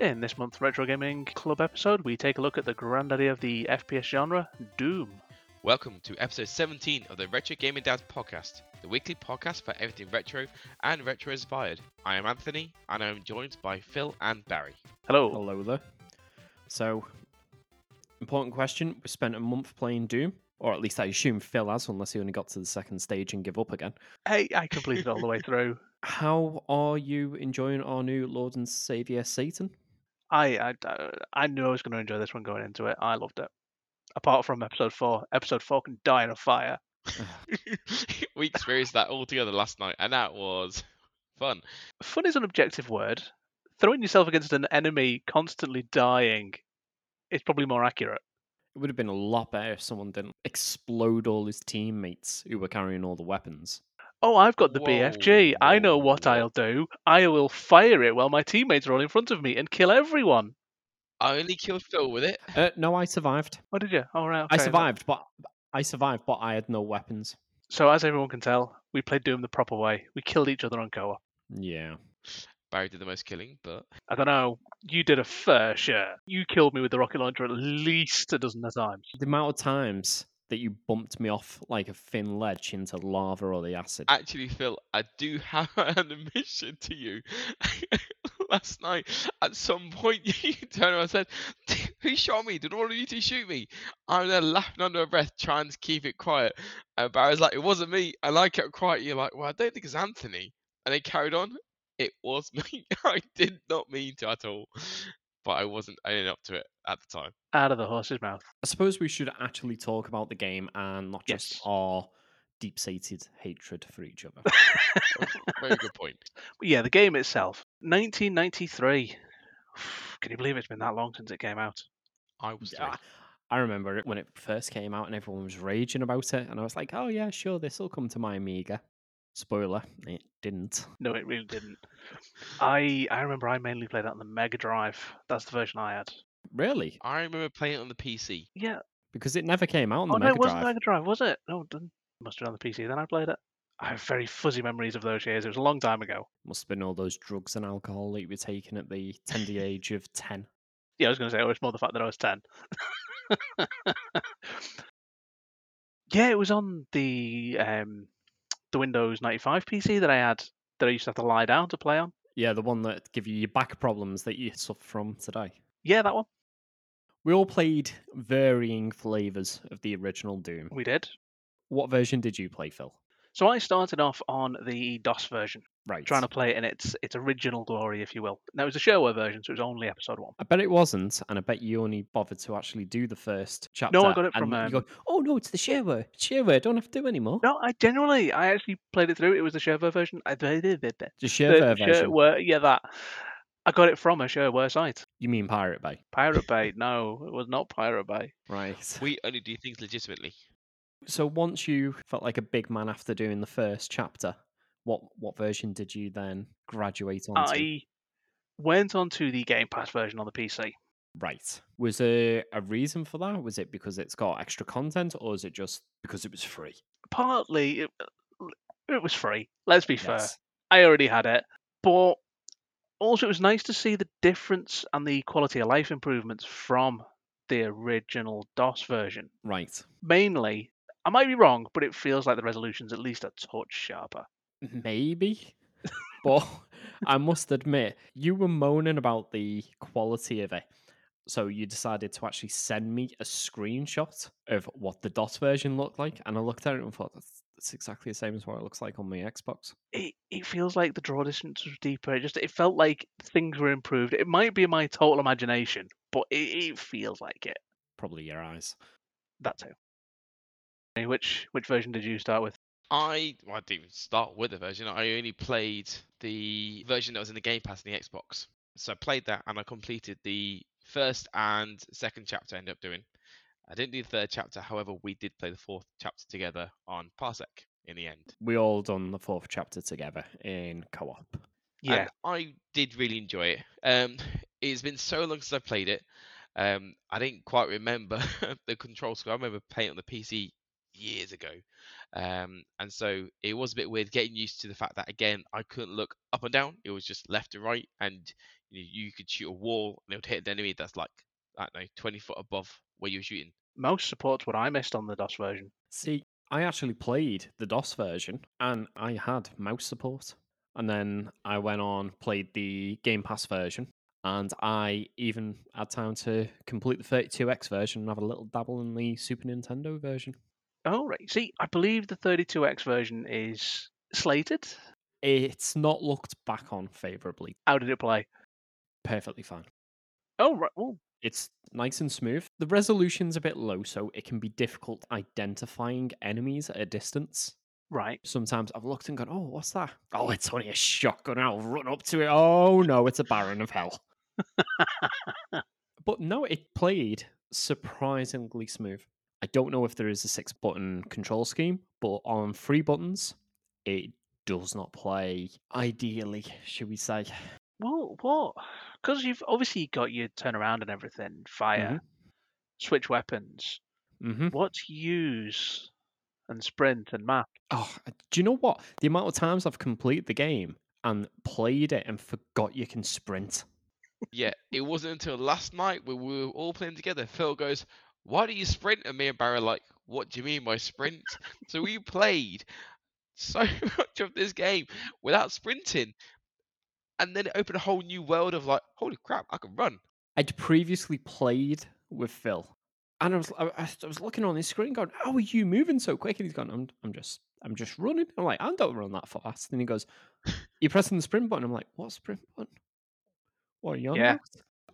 In this month's Retro Gaming Club episode, we take a look at the granddaddy of the FPS genre, Doom. Welcome to episode 17 of the Retro Gaming Dads podcast, the weekly podcast for everything retro and retro inspired. I am Anthony, and I am joined by Phil and Barry. Hello. Hello there. So, important question. We spent a month playing Doom, or at least I assume Phil has, unless he only got to the second stage and give up again. Hey, I completed all the way through. How are you enjoying our new Lord and Savior Satan? I, I, uh, I knew I was going to enjoy this one going into it. I loved it. Apart from episode four, episode four can die in a fire. we experienced that all together last night, and that was fun. Fun is an objective word. Throwing yourself against an enemy constantly dying is probably more accurate. It would have been a lot better if someone didn't explode all his teammates who were carrying all the weapons. Oh, I've got the Whoa, BFG. I know what. I'll do. I will fire it while my teammates are all in front of me and kill everyone. I only killed Phil with it. Uh, no, I survived. Oh, did you? All right. I okay. survived, but I survived, but I had no weapons. So, as everyone can tell, we played Doom the proper way. We killed each other on co-op. Yeah. Barry did the most killing, but I don't know. You did a fair share. You killed me with the rocket launcher at least a dozen of times. The amount of times that you bumped me off like a thin ledge into lava or the acid. actually, Phil, I do have an admission to you. Last night, at some point, you turned around and said, Who shot me? Did all of you two shoot me? I'm there laughing under my breath, trying to keep it quiet. Uh, and Barry's like, It wasn't me. And I kept quiet. You're like, Well, I don't think it's Anthony. And they carried on. It was me. I did not mean to at all. But I wasn't owning up to it at the time. Out of the horse's mouth. I suppose we should actually talk about the game and not just Yes. our deep seated hatred for each other. Oh, very good point. But yeah, the game itself. 1993. Can you believe it's been that long since it came out? I was. Yeah, I remember it when it first came out and everyone was raging about it, and I was like, "Oh yeah, sure, this will come to my Amiga." Spoiler: it didn't. No, it really didn't. I I remember I mainly played that on the Mega Drive. That's the version I had. Really? I remember playing it on the PC. Yeah. Because it never came out on oh the no, Mega Drive. Oh no, it wasn't Drive. Mega Drive, was it? No, it didn't. Must have been on the PC. Then I played it. I have very fuzzy memories of those years. It was a long time ago. Must have been all those drugs and alcohol that you were taking at the tender age of ten. Yeah, I was going to say, oh, it's more the fact that I was 10. yeah, it was on the um, the Windows 95 PC that I had that I used to have to lie down to play on. Yeah, the one that give you your back problems that you suffer from today. Yeah, that one. We all played varying flavors of the original Doom. We did. What version did you play, Phil? So I started off on the DOS version, Right. trying to play it in its its original glory, if you will. Now it was a shareware version, so it was only episode one. I bet it wasn't, and I bet you only bothered to actually do the first chapter. No, I got it from, And you um, go, oh no, it's the shareware. It's shareware. Don't have to do anymore. No, I genuinely, I actually played it through. It was the shareware version. I did it. The The shareware version. shareware, yeah, that. I got it from a shareware site. You mean Pirate Bay? Pirate Bay. No, it was not Pirate Bay. Right. We only do things legitimately. So once you felt like a big man after doing the first chapter, what what version did you then graduate onto? I went on to the Game Pass version on the PC. Right. Was there a reason for that? Was it because it's got extra content, or is it just because it was free? Partly, it, uh, it was free. Let's be fair. I already had it, but also it was nice to see the difference and the quality of life improvements from the original DOS version. Right. Mainly, I might be wrong, but it feels like the resolution's at least a touch sharper. Mm-hmm. Maybe. but I must admit, you were moaning about the quality of it. So you decided to actually send me a screenshot of what the DOS version looked like. And I looked at it and thought, that's, that's exactly the same as what it looks like on my Xbox. It, it feels like the draw distance was deeper. It just it felt like things were improved. It might be my total imagination, but it, it feels like it. Probably your eyes. That too. Hey, Which which version did you start with? I well, I didn't even start with the version. I only played the version that was in the Game Pass and the Xbox. So I played that and I completed the first and second chapter. I ended up doing. I didn't do the third chapter. However, we did play the fourth chapter together on Parsec in the end. We all done the fourth chapter together in co op. Yeah, And I did really enjoy it. Um, it's been so long since I played it. Um, I didn't quite remember the controls. I remember playing it on the PC years ago. Um, and so it was a bit weird getting used to the fact that again I couldn't look up and down. It was just left to right, and you, you could shoot a wall and it would hit an enemy that's like I don't know twenty foot above where you were shooting. Most support's what I missed on the DOS version. See, I actually played the DOS version and I had mouse support. And then I went on, played the Game Pass version, and I even had time to complete the 32X version and have a little dabble in the Super Nintendo version. Oh, right. See, I believe the 32X version is slated. It's not looked back on favorably. How did it play? Perfectly fine. Oh, right. Well, It's nice and smooth. The resolution's a bit low, so it can be difficult identifying enemies at a distance. right. Sometimes I've looked and gone, oh, what's that? Oh, it's only a shotgun. I'll run up to it. Oh, no, it's a Baron of Hell. but no, it played surprisingly smooth. I don't know if there is a six button control scheme, but on three buttons, it does not play ideally, should we say. Well, what? Because you've obviously got your turnaround and everything, fire, switch weapons. Mm-hmm. What's use and sprint and map? Oh, do you know what? The amount of times I've completed the game and played it and forgot you can sprint. Yeah, it wasn't until last night when we were all playing together. Phil goes, "Why do you sprint?" And me and Barry are like, "What do you mean by sprint?" so we played so much of this game without sprinting, and then it opened a whole new world of like, "Holy crap, I can run!" I'd previously played with Phil, and I was I, I was looking on his screen, going, "How are you moving so quick?" And he's going, "I'm I'm just I'm just running." I'm like, "I don't run that fast." And he goes, "You're pressing the sprint button." I'm like, "What sprint button? What are you on Yeah. about?"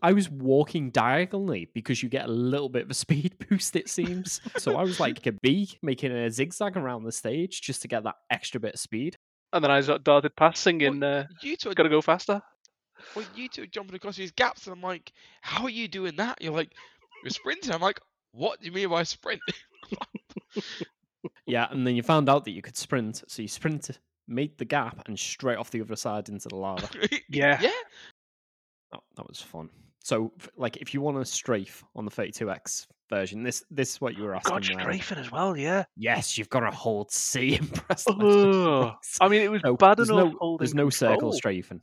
I was walking diagonally because you get a little bit of a speed boost, it seems. so I was like a bee making a zigzag around the stage just to get that extra bit of speed. And then I sort of darted past singing, uh, You two, are, gotta go faster. well, you two are jumping across these gaps, and I'm like, "How are you doing that?" You're like, "You're sprinting." I'm like, "What do you mean by sprint?" Yeah, and then you found out that you could sprint, so you sprinted, made the gap, and straight off the other side into the lava. Yeah. yeah. Oh, that was fun. So, like, if you want a strafe on the 32x version, this this is what you were asking. God, Ryan. strafing as well, yeah. Yes, you've got to hold C and press. left and Ugh. right. I mean, it was No, bad there's enough no, There's no circle control. strafing.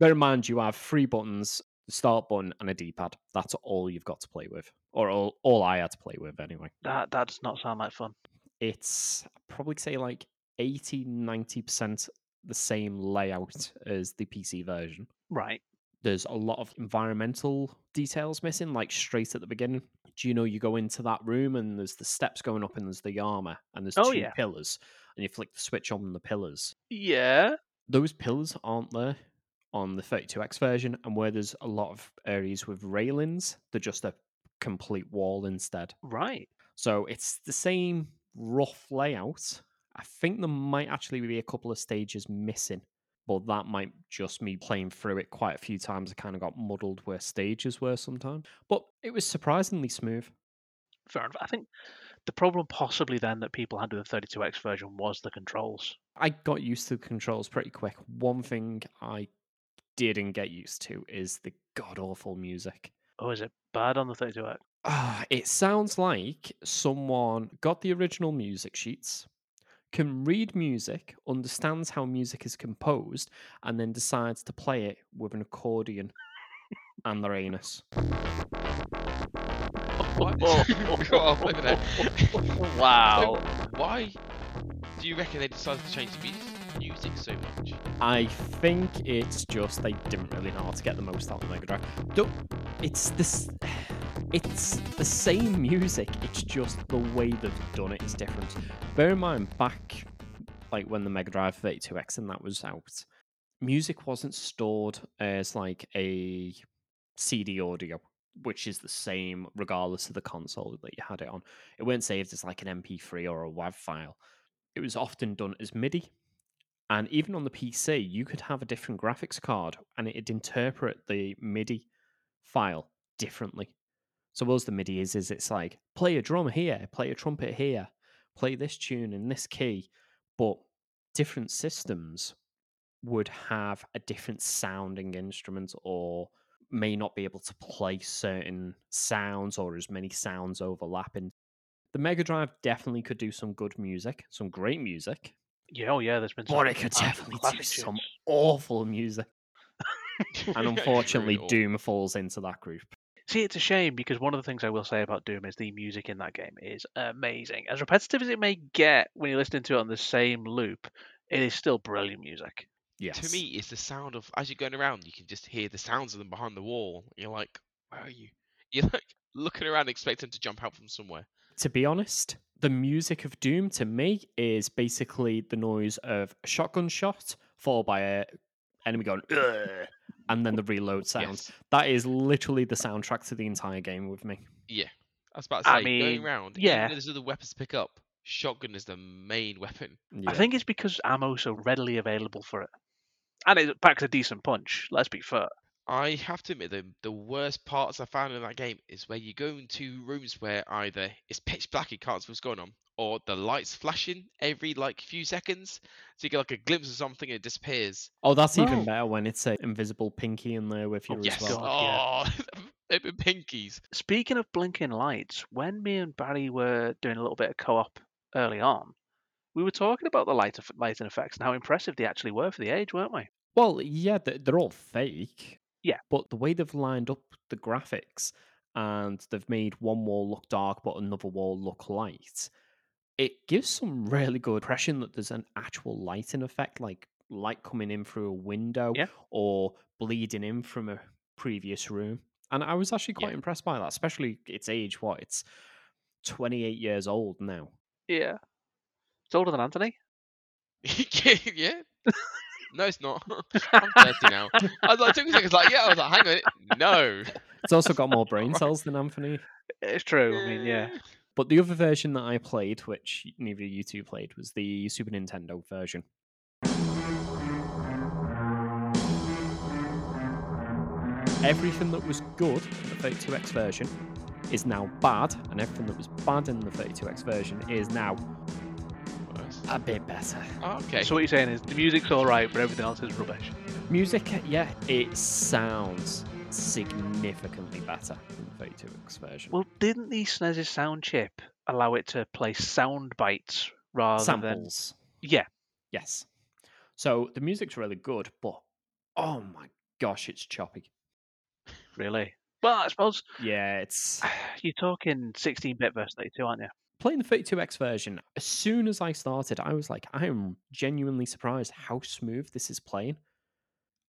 Bear in mind, you have three buttons: the start button and a D-pad. That's all you've got to play with, or all, all I had to play with anyway. That, that does not sound like fun. It's I'd probably say like 80 90% the same layout as the PC version. Right. There's a lot of environmental details missing, like straight at the beginning. Do you know you go into that room and there's the steps going up and there's the armor and there's Oh, two yeah. pillars and you flick the switch on the pillars. Yeah. Those pillars aren't there on the 32x version, and where there's a lot of areas with railings, they're just a complete wall instead. Right. So it's the same rough layout. I think there might actually be a couple of stages missing, but that might just me playing through it quite a few times. I kind of got muddled where stages were sometimes, but it was surprisingly smooth. Fair enough. I think the problem possibly then that people had with the 32X version was the controls. I got used to the controls pretty quick. One thing I didn't get used to is the god awful music. Oh, is it bad on the 32X? Ah, it sounds like someone got the original music sheets, can read music, understands how music is composed, and then decides to play it with an accordion and their anus. What? Oh. Go on, over there. wow. Why do you reckon they decided to change the mu- music so much? I think it's just they didn't really know how to get the most out of the Mega Drive. Don't, it's this. It's the same music. It's just the way they've done it is different. Bear in mind, back like when the Mega Drive 32X and that was out, music wasn't stored as like a CD audio, which is the same regardless of the console that you had it on. It weren't saved as like an MP3 or a WAV file. It was often done as MIDI. And even on the PC, you could have a different graphics card and it'd interpret the MIDI file differently. So as the MIDI is, is it's like play a drum here, play a trumpet here, play this tune in this key. But different systems would have a different sounding instrument or may not be able to play certain sounds or as many sounds overlapping. The Mega Drive definitely could do some good music, some great music, Yeah, oh yeah, there's been some but it could definitely do classic some awful music. And unfortunately, Doom falls into that group. See, it's a shame because one of the things I will say about Doom is the music in that game is amazing. As repetitive as it may get when you're listening to it on the same loop, it is still brilliant music. Yes. To me, it's the sound of as you're going around, you can just hear the sounds of them behind the wall. You're like, where are you? You're like looking around, expecting to jump out from somewhere. to be honest, the music of Doom to me is basically the noise of a shotgun shot followed by a enemy going, "Ugh," and then the reload sound. Yes. That is literally the soundtrack to the entire game with me. Yeah. I was about to say, I mean, going around, yeah. even though there's other weapons to pick up, shotgun is the main weapon. Yeah. I think it's because ammo's so readily available for it. And it packs a decent punch, let's be fair. I have to admit, the the worst parts I found in that game is where you go into rooms where either it's pitch black, you can't see what's going on, or the lights flashing every like few seconds, so you get like a glimpse of something and it disappears. Oh, that's even No. better when it's an invisible pinky in there with oh, you as yes. well. God, Oh, they've pinkies. Speaking of blinking lights, when me and Barry were doing a little bit of co-op early on, we were talking about the light eff- lighting effects and how impressive they actually were for the age, weren't we? Well, yeah, they're all fake. Yeah. But the way they've lined up the graphics and they've made one wall look dark but another wall look light, it gives some really good impression that there's an actual lighting effect, like light coming in through a window Yeah. or bleeding in from a previous room. And I was actually quite Yeah. impressed by that, especially its age. What? It's 28 years old now. Yeah. It's older than Anthony. yeah. No, it's not. I'm 30 now. I was like, took me seconds, like, yeah. I was like, hang on, a minute. no. It's also got more brain cells than Anthony. It's true. I mean, yeah. But the other version that I played, which neither of you two played, was the Super Nintendo version. Everything that was good in the 32X version is now bad, and everything that was bad in the 32X version is now Worse. A bit better. Okay. So what you're saying is the music's all right, but everything else is rubbish. Music, yeah, it sounds significantly better than the 32X version. Well, didn't the SNES's sound chip allow it to play sound bites rather than Samples. yeah? Yes. So the music's really good, but oh my gosh, it's choppy. Really? Well, I suppose Yeah, it's you're talking 16-bit versus 32, aren't you? Playing the 32x version. As soon as I started, I was like, I am genuinely surprised how smooth this is playing.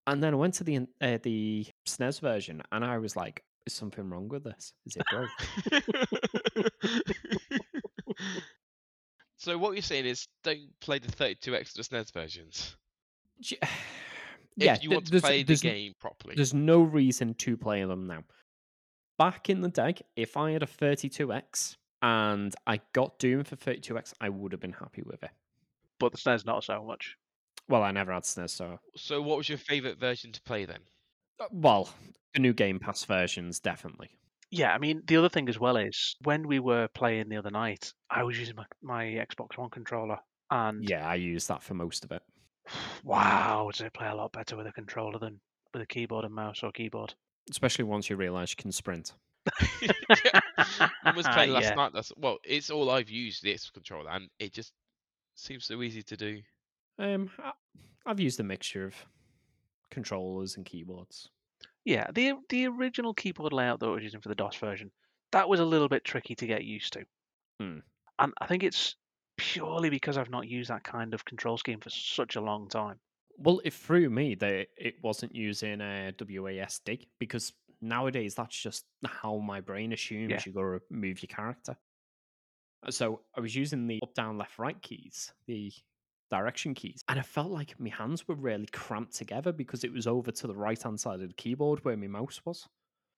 And then I went to the uh, the SNES version, and I was like, is something wrong with this? Is it broke? so what you're saying is don't play the 32x to the SNES versions. If yeah, you want to play the game properly. There's no reason to play them now. Back in the day, if I had a 32x and I got Doom for 32x, I would have been happy with it. But the SNES not so much. Well, I never had SNES, so So what was your favourite version to play then? uh, well, the new Game Pass versions definitely. Yeah, I mean the other thing as well is when we were playing the other night, I was using my, my Xbox One controller, and Yeah, I use that for most of it. wow, does it play a lot better with a controller than with a keyboard and mouse or keyboard? Especially once you realize you can sprint. yeah. I was playing last Yeah. night. That's well, it's all I've used the Xbox controller, and it just seems so easy to do. Um, I- I've used a mixture of controllers and keyboards. Yeah, the the original keyboard layout that I was using for the DOS version, that was a little bit tricky to get used to. Hmm. And I think it's purely because I've not used that kind of control scheme for such a long time. Well, it threw me that it wasn't using a WASD because nowadays that's just how my brain assumes Yeah. you got to move your character. Uh, So I was using the up, down, left, right keys, the direction keys, and I felt like my hands were really cramped together because it was over to the right hand side of the keyboard where my mouse was.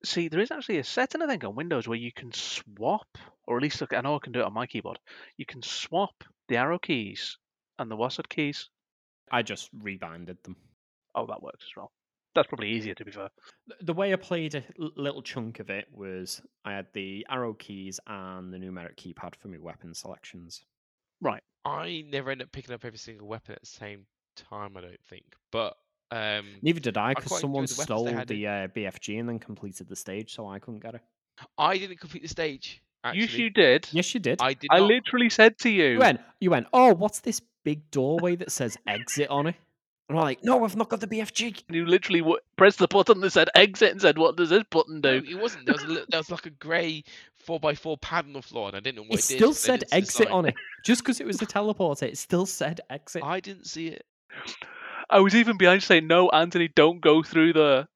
See, there is actually a setting I think on Windows where you can swap, or at least look, I know I can do it on my keyboard. You can swap the arrow keys and the WASD keys. I just rebinded them. Oh, that works as well. That's probably easier to be fair. The way I played a little chunk of it was I had the arrow keys and the numeric keypad for my weapon selections. Right. I never end up picking up every single weapon at the same time. I don't think, but um, Neither did I, I because someone the stole they had in- the uh, BFG and then completed the stage, so I couldn't get it. I didn't complete the stage. Actually, Yes, you did. Yes, you did. I did. I not. literally said to you, You went. You went. Oh, what's this big doorway that says exit on it? And I'm like, no, I've not got the BFG. And you literally w- pressed the button that said exit and said, "What does this button No, do?" it wasn't. There was a li- there was like a grey four x four pad on the floor, and I didn't know what It it, did. still so said didn't see the exit sign. on it. Just because it was a teleporter, it still said exit. I didn't see it. I was even behind saying, "No, Anthony, don't go through the."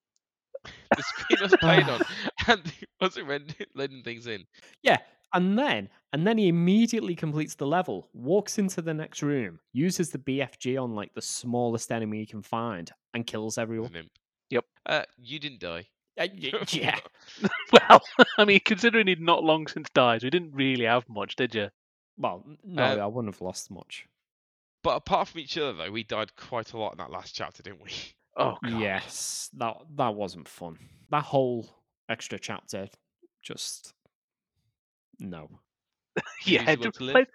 The screen I was playing on, and it wasn't letting- letting things in. Yeah, and then and then he immediately completes the level, walks into the next room, uses the BFG on like the smallest enemy he can find, and kills everyone. an. Yep. Uh, you didn't die. Uh, y- yeah, Well, I mean, considering he'd not long since died, we didn't really have much, did you? well, no, Uh, I wouldn't have lost much. But apart from each other, though, we died quite a lot in that last chapter, didn't we? Oh, God. Yes, that that wasn't fun. That whole extra chapter, just no. yeah. Easy one just to live. Play,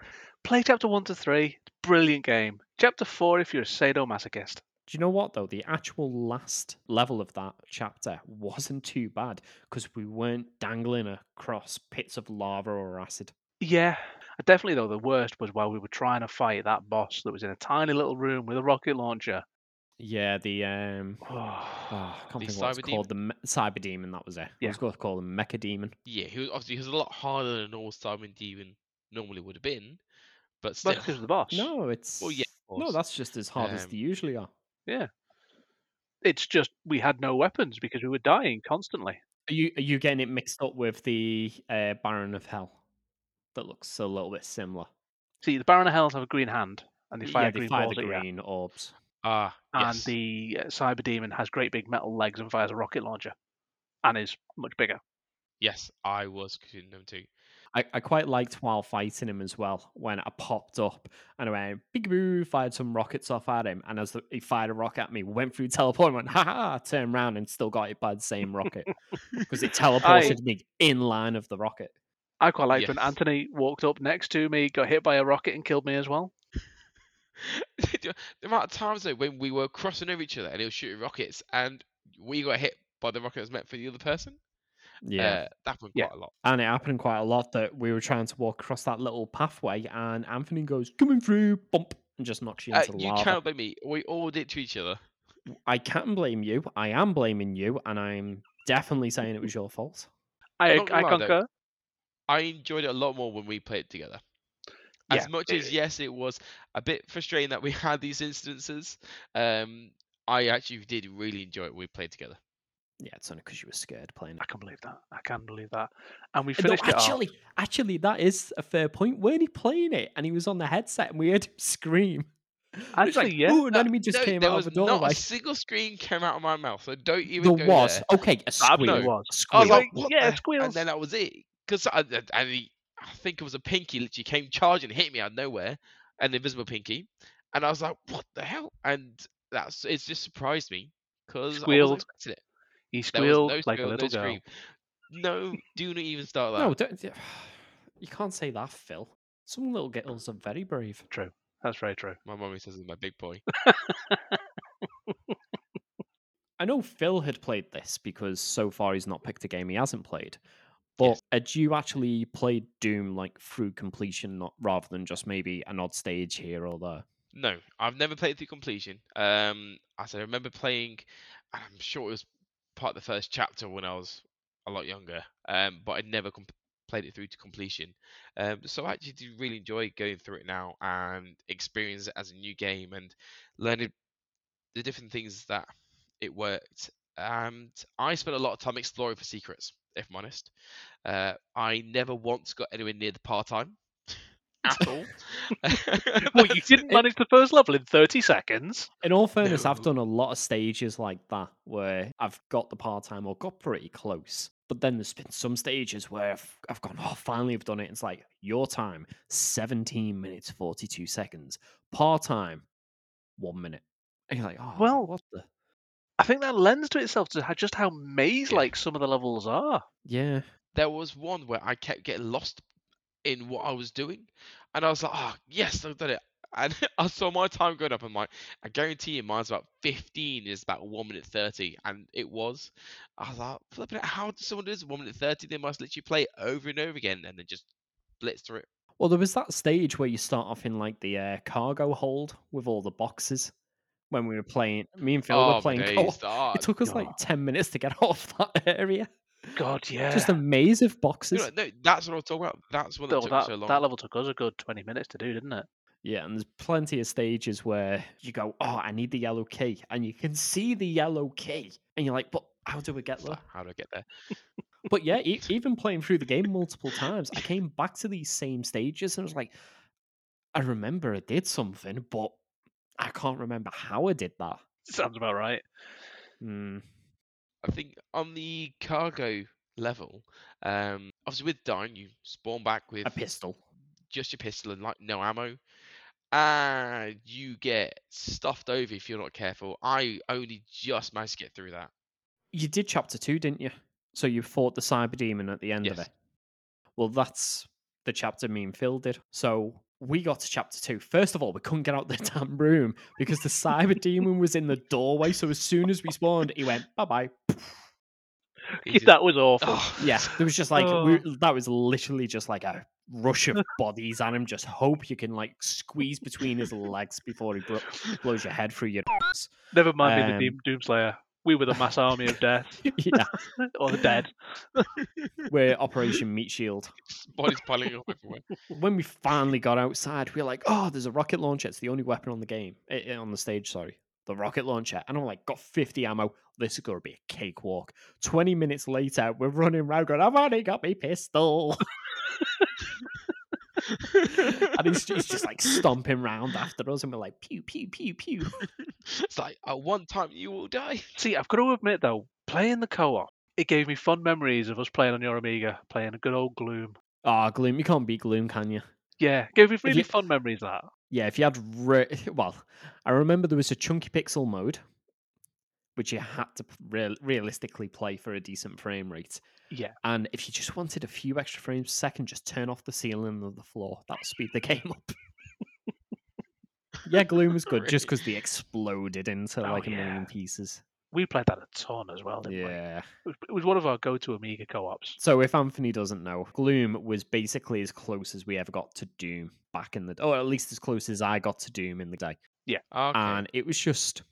play chapter one to three. Brilliant game. Chapter four, if you're a sadomasochist. Do you know what though? The actual last level of that chapter wasn't too bad because we weren't dangling across pits of lava or acid. Yeah, definitely though. The worst was while we were trying to fight that boss that was in a tiny little room with a rocket launcher. Yeah, the um, Oh, I can't The think what it's Cyber called. The me- cyber demon. That was it. Yeah. I was going to call him Mecha Demon. Yeah, he was obviously he was a lot harder than a normal Simon Demon normally would have been, but still. that's because of the boss. No, it's Well, yeah, no, that's just as hard as Um, they usually are. Yeah, it's just we had no weapons because we were dying constantly. Are you are you getting it mixed up with the uh, Baron of Hell? That looks a little bit similar. See, the Baron of Hells have a green hand and they fire yeah, green fire the green orbs. Ah, And yes. the uh, Cyber Demon has great big metal legs and fires a rocket launcher, and is much bigger. Yes, I was confusing them too. I, I quite liked while fighting him as well when I popped up and I went big boo, fired some rockets off at him, and as the, he fired a rocket at me, went through teleport, and went ha ha, turned around and still got hit by the same rocket because it teleported me in line of the rocket. I quite liked when Anthony walked up next to me, got hit by a rocket, and killed me as well. the amount of times though when we were crossing over each other and he was shooting rockets and we got hit by the rocket that was meant for the other person. Yeah, uh, that happened Yeah. quite a lot. and it happened quite a lot that we were trying to walk across that little pathway, and Anthony goes coming through, bump, and just knocks you Uh, into you lava. You can't blame me. We all did to each other. I can't blame you. I am blaming you, and I'm definitely saying it was your fault. I, I'm not I gonna though. concur. I enjoyed it a lot more when we played it together. As Yeah, much it- as yes, it was a bit frustrating that we had these instances. Um, I actually did really enjoy it when we played together. Yeah, it's only because you were scared playing I it. can believe that. I can believe that. And we No, finished it off. actually, actually, that is a fair point. Weren't he playing it? And he was on the headset, and we heard him scream. Actually, like, yeah. Ooh, an enemy just no, came out of the not doorway. a single scream came out of my mouth, so don't even There go was there. okay, a Absolutely squeal. was. a I squeal. was like, Like, what yeah, the- squeals. And then that was it. Because and and he, I think it was a pinky, literally came charging, hit me out of nowhere, an invisible pinky, and I was like, what the hell? And that's it's just surprised me because I Squealed. wasn't it. He squealed no like a little no girl. scream. No, do not even start that. no, don't, you can't say that, Phil. Some little girls are very brave. True. That's very true. My mummy says it's my big boy. I know Phil had played this because so far he's not picked a game he hasn't played. But Yes. had you actually played Doom like through completion, not rather than just maybe an odd stage here or there? No, I've never played through completion. Um, as I remember playing, and I'm sure it was part of the first chapter when I was a lot younger. Um, but I never comp- played it through to completion. Um, so I actually do really enjoy going through it now and experience it as a new game and learning the different things that it worked. And I spent a lot of time exploring for secrets, if I'm honest. Uh, I never once got anywhere near the part time at all. Well, you didn't it- manage the first level in 30 seconds. In all fairness, I've done a lot of stages like that where I've got the part time or got pretty close. But then there's been some stages where I've, I've gone, oh, finally I've done it. It's like your time, 17 minutes, 42 seconds. Part time, one minute. And you're like, oh, Well, what the? I think that lends to itself to how, just how maze-like some of the levels are. Yeah. there was one where I kept getting lost in what I was doing, and I was like, "Oh, yes, I've done it." And I saw my time going up. I'm like, I guarantee you, mine's about 15. Is about one minute 30, and it was. I was like, flipping it. How does someone do this? One minute 30? They must literally play it over and over again, and then just blitz through it. Well, there was that stage where you start off in like the uh, cargo hold with all the boxes, when we were playing. Me and Phil oh, were playing co-op. days, It took us like ten minutes to get off that area. God, yeah. Just a maze of you boxes. know, no, that's what I'm talking about. That's what that Well, took that, so long. that level took us a good 20 minutes to do, didn't it? Yeah, and there's plenty of stages where you go, "Oh, I need the yellow key," and you can see the yellow key, and you're like, "But how do we get there?" how do I get there? But yeah, e- even playing through the game multiple times, I came back to these same stages and I was like, I remember I did something, but I can't remember how I did that. Sounds about right. Hmm. I think on the cargo level, um, obviously with dying, you spawn back with A pistol. just your pistol and like no ammo, and you get stuffed over if you're not careful. I only just managed to get through that. You did chapter two, didn't you? So you fought the cyber demon at the end of it. Well, that's the chapter me and Phil did. So we got to chapter two. First of all, we couldn't get out the damn room because the cyber demon was in the doorway. So as soon as we spawned, he went bye bye. Just- that was awful. Oh, Yeah, there was just like we, Oh. that was literally just like a rush of bodies on him. Just hope you can like squeeze between his legs before he bro- blows your head through your. nose. Never mind Um, being the Doom, Doomslayer. We were the mass army of death, yeah, or the dead. we're Operation Meat Shield. bodies piling up everywhere. When we finally got outside, we were like, "Oh, there's a rocket launcher. It's the only weapon on the game, eh, eh, on the stage. Sorry, the rocket launcher." And I'm like, "Got 50 ammo. This is gonna be a cakewalk." 20 minutes later, we're running around going, "I've only got my pistol." and he's, he's just like stomping round after us, and we're like, pew, pew, pew, pew. it's like at one time you will die. See, I've got to admit though, playing the co-op, it gave me fond memories of us playing on your Amiga, playing a good old Gloom. Ah, Gloom, you can't beat Gloom, can you? Yeah, gave me really you- fun memories of that. Yeah, if you had, re- well, I remember there was a chunky pixel mode, which you had to p- real- realistically play for a decent frame rate. Yeah. And if you just wanted a few extra frames a second, just turn off the ceiling of the floor. That'll speed the game up. yeah, Gloom was good just because they exploded into Oh, like a yeah. million pieces. We played that a ton as well, didn't we? Yeah. It was, one of our go-to Amiga co-ops. So if Anthony doesn't know, Gloom was basically as close as we ever got to Doom back in the or at least as close as I got to Doom in the day. Okay. And it was just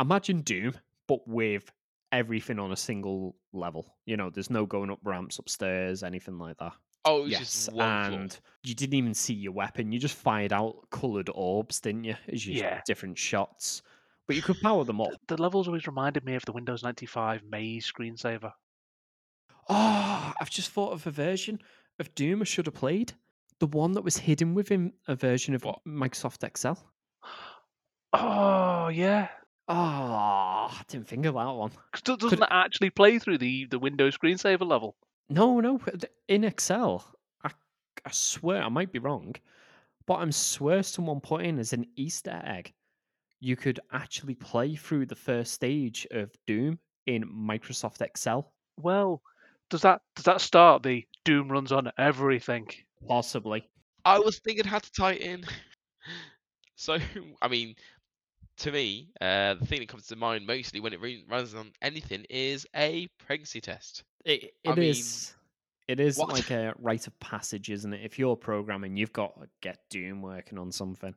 imagine Doom, but with everything on a single level. You know, there's no going up ramps upstairs, anything like that. oh, yes, just one floor. and you didn't even see your weapon. You just fired out coloured orbs, didn't you? As you Yeah. different shots. But you could power them up. The levels always reminded me of the Windows 95 Maze screensaver. Oh, I've just thought of a version of Doom I should have played. The one that was hidden within a version of What? Microsoft Excel. Oh yeah, Oh, I didn't think of that one. 'Cause do- doesn't it actually play through the the Windows screensaver level? No, no, in Excel, I, I swear I might be wrong, but I'm swear someone put in as an Easter egg, you could actually play through the first stage of Doom in Microsoft Excel. Well, does that does that start the Doom runs on everything? Possibly. I was thinking how to tie it in. So, I mean, to me, uh, the thing that comes to mind mostly when it re- runs on anything is a pregnancy test. It, it is. mean, It is what? like a rite of passage, isn't it? If you're programming, you've got to get Doom working on something.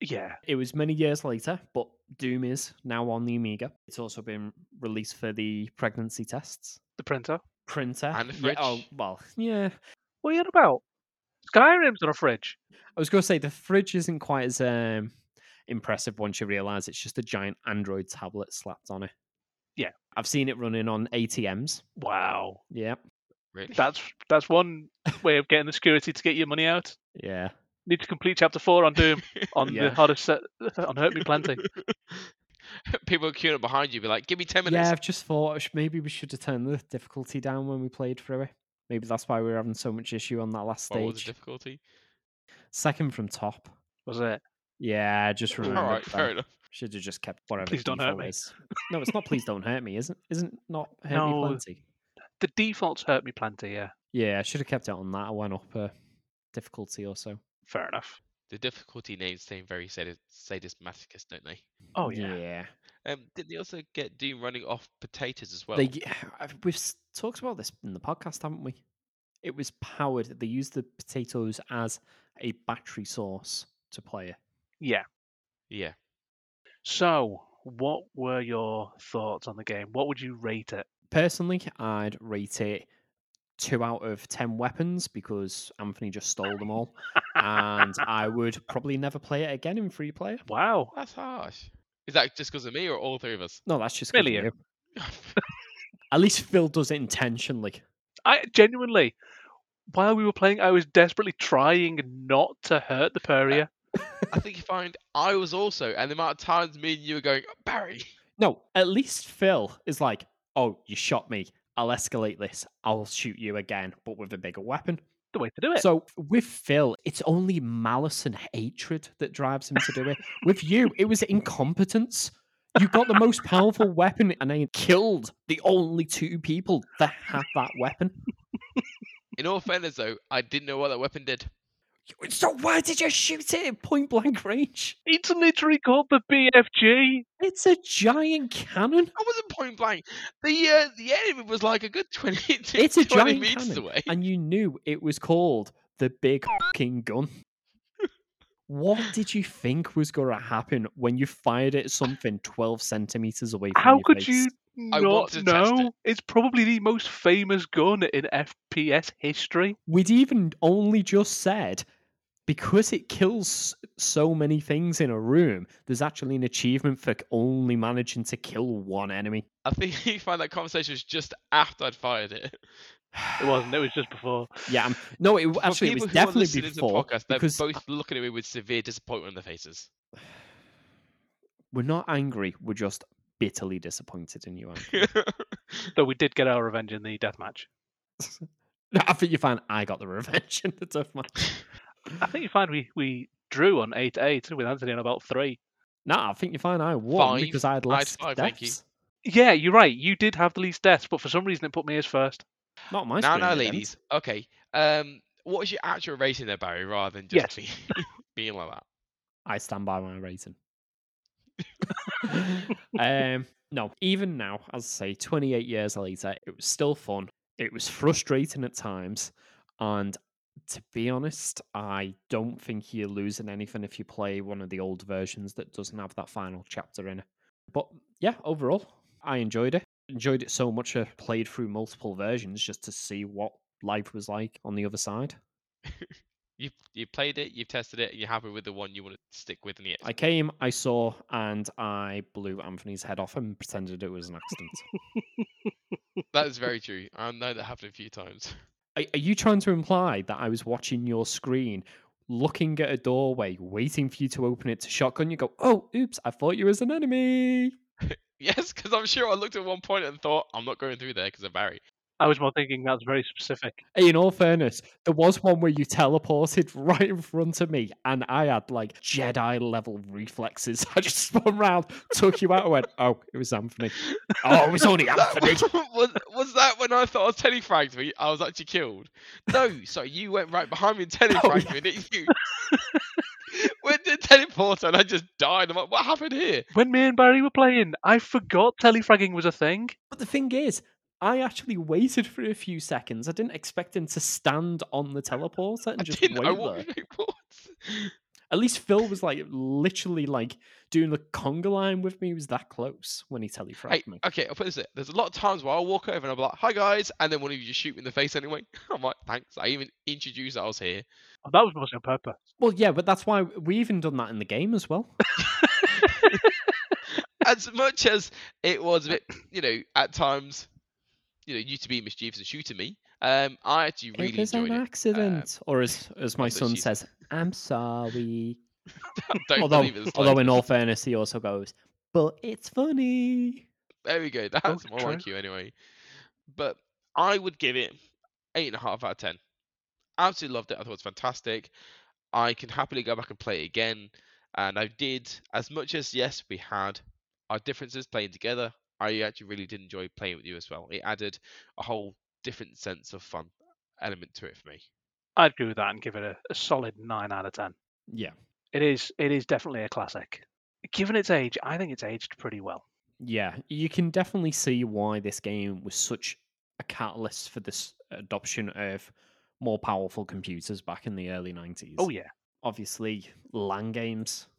Yeah, It was many years later, but Doom is now on the Amiga. It's also been released for the pregnancy tests. the printer. Printer. And the Yeah, oh, well, yeah. What are you about? Skyrim's on a fridge. I was going to say the fridge isn't quite as um, impressive once you realise it's just a giant Android tablet slapped on it. Yeah. I've seen it running on ATMs. Wow, Yeah. Really? that's that's one way of getting the security to get your money out. Yeah. Need to complete chapter four on Doom on Yeah. the hardest set on Hurt Me Plenty. People are queuing up behind you, be like, "Give me ten minutes." Yeah, minutes." I've just thought maybe we should have turned the difficulty down when we played through it. Maybe that's why we were having so much issue on that last What was the stage. difficulty? Second from top. Was it? Yeah, I just All remembered. right, fair enough. Should have just kept whatever. Please don't hurt me. Is. No, it's not. Please don't hurt me. Isn't? Isn't not hurt No. me plenty. The defaults hurt me plenty. Yeah, Yeah, I should have kept it on that. I went up a difficulty or so. fair enough. The difficulty names seem very sadis- sadist masochist, don't they? Oh yeah. yeah. Um, did they also get Doom running off potatoes as well? They, we've talked about this in the podcast, haven't we? It was powered. They used the potatoes as a battery source to play it. Yeah. Yeah. So, what were your thoughts on the game? What would you rate it? Personally, I'd rate it two out of ten weapons because Anthony just stole them all, and I would probably never play it again in free player. Wow. That's harsh. Is that just because of me or all three of us? No, that's just 'cause of Really? you. At least Phil does it intentionally. I genuinely, while we were playing, I was desperately trying not to hurt the uh, Peria. I think you find I was also, and the amount of times me and you were going, Barry. No, at least Phil is like, "Oh, you shot me. I'll escalate this. I'll shoot you again, but with a bigger weapon." The way to do it. So with Phil, it's only malice and hatred that drives him to do it. with you, it was incompetence. You got the most powerful weapon and then killed the only two people that had that weapon. In all fairness, though, I didn't know what that weapon did. So why did you shoot it at point blank range? it's literally called the BFG. It's a giant cannon. I wasn't point blank. The uh, the enemy was like a good 20, to It's a 20 giant meters cannon, away. and you knew it was called the big fucking gun. what did you think was going to happen when you fired it at something 12 centimeters away from How your could face? you I not want to test it. It's probably the most famous gun in FPS history. We'd even only just said because it kills so many things in a room, there's actually an achievement for only managing to kill one enemy. I think you find that conversation was just after I'd fired it. It wasn't. It was just before. Yeah, um, no, it, For actually, it was people who are definitely listening to the before podcast, they're because both looking at me with severe disappointment on their faces. we're not angry, we're just bitterly disappointed in you. Anthony. Though we did get our revenge in the deathmatch. No, I think you find I got the revenge in the death match. I think you find we, we drew on 8 8 with Anthony on about 3. No, I think you find I won Five. because I had I had less five, thank you. deaths. Yeah, you're right. You did have the least deaths, but for some reason it put me as first. Not my now, screen, now, it didn't. ladies. Okay. Um, what was your actual rating there, Barry, rather than Yes. just be, being like that? I stand by my rating. Um, no, even now, as I say, 28 years later, it was still fun. It was frustrating at times. And to be honest, I don't think you're losing anything if you play one of the old versions that doesn't have that final chapter in it. But yeah, overall, I enjoyed it. Enjoyed it so much I played through multiple versions just to see what life was like on the other side. You you played it, you've tested it, and you're happy with the one you want to stick with in the end. I came, I saw, and I blew Anthony's head off and pretended it was an accident. That is very true. I know that happened a few times. are, are you trying to imply that I was watching your screen, looking at a doorway, waiting for you to open it to shotgun? You go, oh, oops, I thought you was an enemy. Yes, because I'm sure I looked at one point and thought, I'm not going through there because of Barry. I was more thinking that's very specific. Hey, In all fairness, there was one where you teleported right in front of me, and I had like Jedi level reflexes. I just spun round, took you out, and went, "Oh, it was Anthony." Oh, it was only Anthony. was, was that when I thought I was telefragged me? I was actually killed. No, sorry, you went right behind me and oh, telefragged yeah. me, didn't you? Went to teleporter and I just died. I'm like, what happened here? When me and Barry were playing, I forgot telefragging was a thing. But the thing is, I actually waited for a few seconds. I didn't expect him to stand on the teleporter and I just didn't. wait I there. watched. At least Phil was like literally like doing the conga line with me. He was that close when he telefragged Hey, me. okay, I'll put this. There. There's a lot of times where I'll walk over and I'll be like, "Hi guys," and then one of you just shoot me in the face anyway. I'm like, "Thanks." I even introduced that I was here. Oh, that was mostly on purpose. Well, yeah, but that's why we even done that in the game as well. as much as it was a bit, you know, at times, you know, you to be mischievous and shooting me. Um, I actually really it was enjoyed an it. Um, accident, or as as my son she's- says, "I'm sorry." Don't although, believe it. although in all fairness, he also goes, "But it's funny." There we go. That's more like you anyway. But I would give it eight and a half out of ten. Absolutely loved it. I thought it was fantastic. I can happily go back and play it again. And I did as much as yes, we had our differences playing together. I actually really did enjoy playing with you as well. It added a whole different sense of fun element to it for me. I'd agree with that and give it a, a solid nine out of ten. Yeah, It is it is definitely a classic. Given its age, I think it's aged pretty well. yeah, you can definitely see why this game was such a catalyst for this adoption of more powerful computers back in the early nineties. Oh yeah. obviously LAN games m-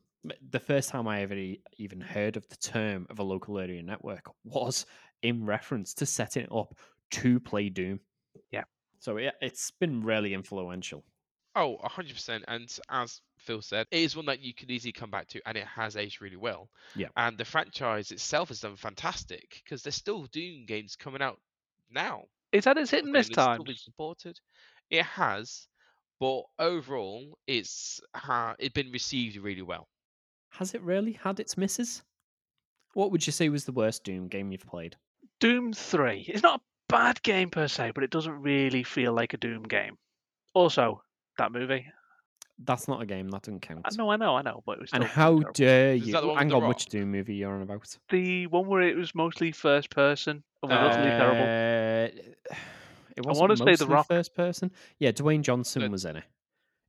the first time I ever e- even heard of the term of a local area network was in reference to setting it up to play Doom. Yeah. So it, it's been really influential. Oh, 100%. And as Phil said, it is one that you can easily come back to, and it has aged really well. Yeah. And the franchise itself has done fantastic because there's still Doom games coming out now. It's had its hit and Okay, miss it's still times. been supported. It has, but overall, it's ha- it's been received really well. Has it really had its misses? What would you say was the worst Doom game you've played? Doom 3. It's not a bad game per se, but it doesn't really feel like a Doom game. Also, that movie. That's not a game. That doesn't count. I know, I know, I know, but it was still And how terrible. dare you? that the one Hang on, which Doom movie you're on about? the one where it was mostly first person and was utterly terrible. Uh, It wasn't wanna say The Rock. first person. Yeah, Dwayne Johnson No, was in it.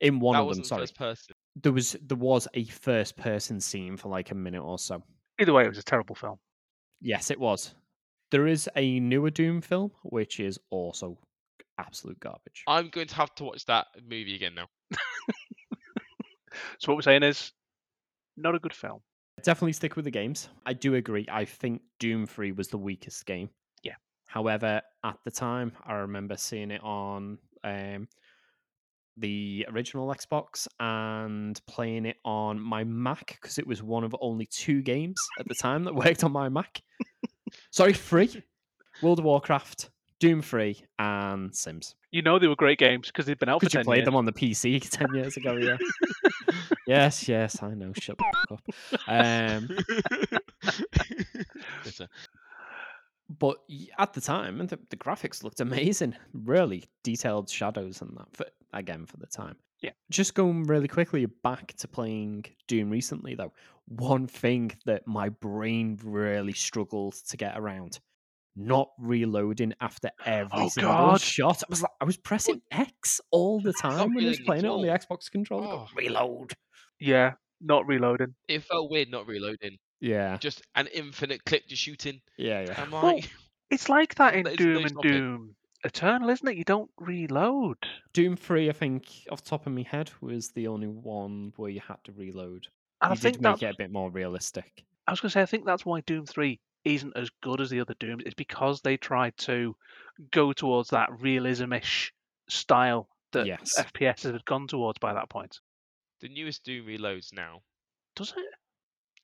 In one of them, sorry. first person. There was there was a first person scene for like a minute or so. Either way, it was a terrible film. Yes, it was. There is a newer Doom film which is also absolute garbage. I'm going to have to watch that movie again now. So what we're saying is, not a good film. Definitely stick with the games. I do agree. I think Doom 3 was the weakest game. Yeah. However, at the time, I remember seeing it on um, the original Xbox and playing it on my Mac because it was one of only two games at the time that worked on my Mac. Sorry, free. World of Warcraft, Doom Free, and Sims. You know they were great games because they've been out for Because you 10 played years. them on the PC 10 years ago, yeah. yes, yes, I know. Shut the fuck up. Um, but at the time, the, the graphics looked amazing. Really detailed shadows and that. For, again, for the time. Yeah. Just going really quickly back to playing Doom recently, though. One thing that my brain really struggled to get around. Not reloading after every Oh, single God. shot. I was like, I was pressing X all the time when I was playing it on the. Xbox controller. Go, Oh. Reload. Yeah, not reloading. it felt weird not reloading. Yeah, Just an infinite clip to shooting. yeah, yeah. I'm Well, It's like that in There's no Doom and stopping. Doom Eternal, isn't it? You don't reload. Doom 3, I think, off the top of my head, was the only one where you had to reload. And I think did make that's, it a bit more realistic. I was going to say, I think that's why Doom 3 isn't as good as the other Dooms. It's because they tried to go towards that realism-ish style that Yes. FPS had gone towards by that point. the newest Doom reloads now. Does it?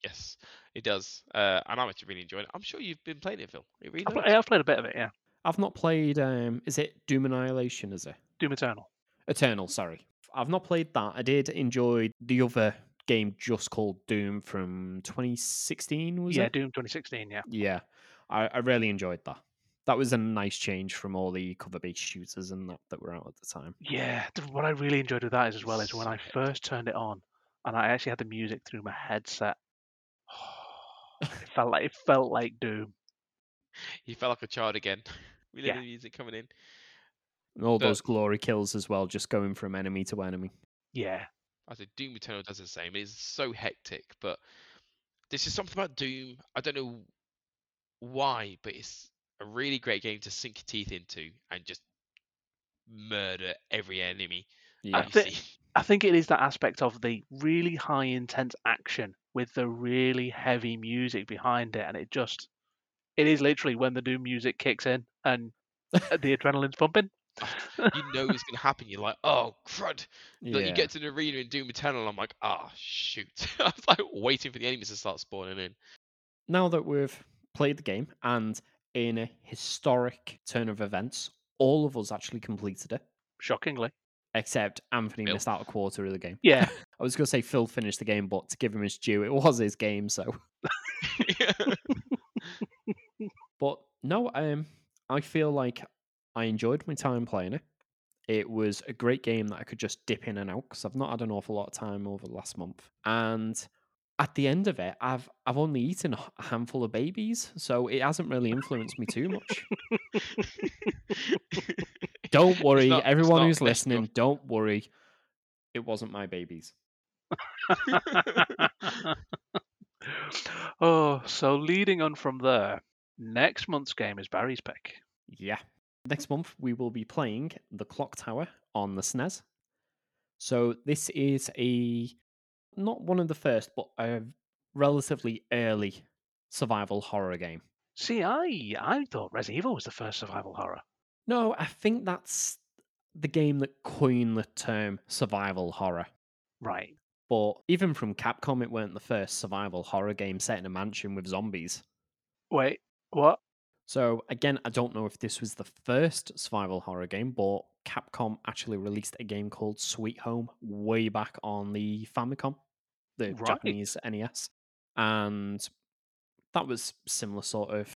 Yes, it does. Uh, and I'm actually really enjoying it. I'm sure you've been playing it, Phil. It I've, reloads. pl- I've played a bit of it, yeah. I've not played, um, is it Doom Annihilation, is it? Doom Eternal. Eternal, sorry. I've not played that. I did enjoy the other game just called Doom from 2016, was it? yeah, it? Doom 2016, yeah. Yeah, I, I really enjoyed that. That was a nice change from all the cover-based shooters and that that were out at the time. Yeah, what I really enjoyed with that is as well is when I first turned it on and I actually had the music through my headset. it felt like it felt like Doom. You felt like a child again. We Yeah. the music coming in. And all But- those glory kills as well, just going from enemy to enemy. Yeah. I said Doom Eternal does the same. It's so hectic, but this is something about Doom. I don't know why, but it's a really great game to sink your teeth into and just murder every enemy Yeah. that thi- you see. I think it is that aspect of the really high intense action with the really heavy music behind it, and it just it is literally when the Doom music kicks in and the adrenaline's pumping. you know it's going to happen. You're like, oh, crud. Like, you get to the arena in Doom Eternal, I'm like, ah, shoot. I was like waiting for the enemies to start spawning in. now that we've played the game and in a historic turn of events, all of us actually completed it, Shockingly. except Anthony Phil. missed out a quarter of the game. Yeah. I was going to say Phil finished the game, but to give him his due, it was his game. So, but no, um, I feel like I enjoyed my time playing it. It was a great game that I could just dip in and out because I've not had an awful lot of time over the last month. And at the end of it, I've I've only eaten a handful of babies, so it hasn't really influenced me too much. Don't worry, not- everyone who's listening, don't worry. It wasn't my babies. oh, so leading on from there, next month's game is Barry's pick. Yeah. Next month, we will be playing The Clock Tower on the SNES. So, this is a not one of the first, but a relatively early survival horror game. See, I I thought Resident Evil was the first survival horror. No, I think that's the game that coined the term survival horror. Right. But even from Capcom, it weren't the first survival horror game set in a mansion with zombies. Wait, what? So again, I don't know if this was the first survival horror game, but Capcom actually released a game called Sweet Home way back on the Famicom, the Right. Japanese NES, and that was similar sort of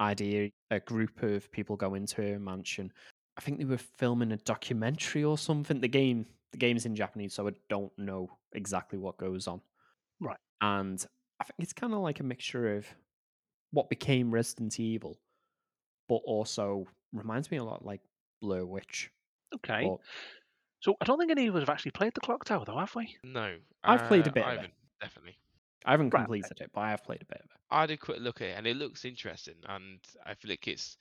idea. A group of people go into a mansion. I think they were filming a documentary or something. The game, the game's in Japanese, so I don't know exactly what goes on. Right. And I think it's kind of like a mixture of what became Resident Evil, but also reminds me a lot like Blair Witch. Okay. But So I don't think any of us have actually played the Clock Tower, though, have we? No. I've played a uh, bit I of it. haven't, definitely. I haven't Right, completed it, but I have played a bit of it. I had a quick look at it and it looks interesting and I feel like it's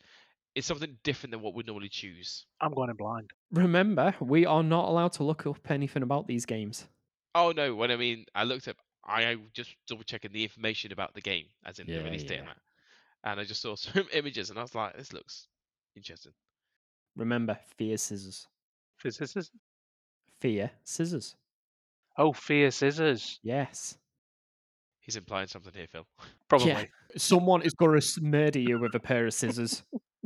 it's something different than what we normally choose. I'm going in blind. Remember, we are not allowed to look up anything about these games. Oh no, when I mean I looked up I just double checking the information about the game, as in Yeah, the release date and yeah. that. And I just saw some images and I was like, this looks interesting. Remember, fear scissors. Fear scissors. Fear scissors. Oh, Fear Scissors. Yes. He's implying something here, Phil. Probably. Someone is going to murder you with a pair of scissors.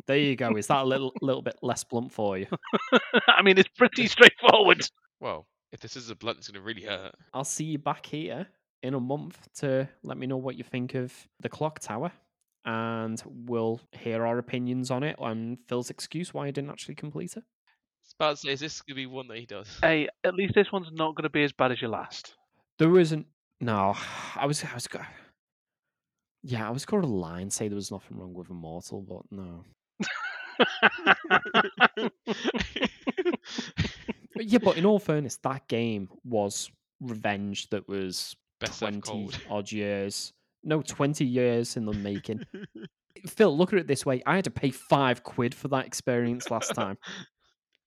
There you go. Is that a little little bit less blunt for you? I mean, it's pretty straightforward. Well, if this is a blunt, it's gonna really hurt. I'll see you back here in a month to let me know what you think of the clock tower. And we'll hear our opinions on it and Phil's excuse why he didn't actually complete it. I was about to say, is this gonna be one that he does? Hey, at least this one's not going to be as bad as your last. There wasn't. No, I was. I was. go- Yeah, I was going to lie and say there was nothing wrong with Immortal, but no. But yeah, but in all fairness, that game was revenge that was Best 20 odd years. No, 20 years in the making. Phil, look at it this way. I had to pay five quid for that experience last time.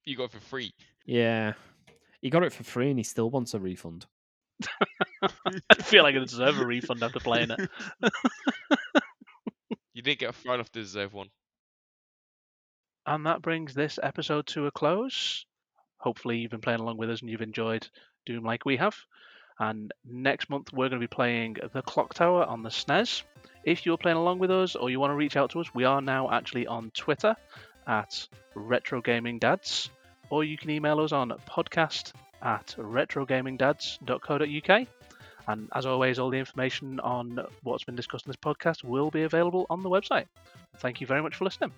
you got it for free. Yeah. He got it for free and he still wants a refund. I feel like I deserve a refund after playing it. You didn't get far enough to deserve one. And that brings this episode to a close. Hopefully, you've been playing along with us and you've enjoyed Doom like we have. And next month, we're going to be playing The Clock Tower on the SNES. If you're playing along with us or you want to reach out to us, we are now actually on Twitter at Retro Gaming Dads, or you can email us on podcast at retrogamingdads.co.uk. And as always, all the information on what's been discussed in this podcast will be available on the website. Thank you very much for listening.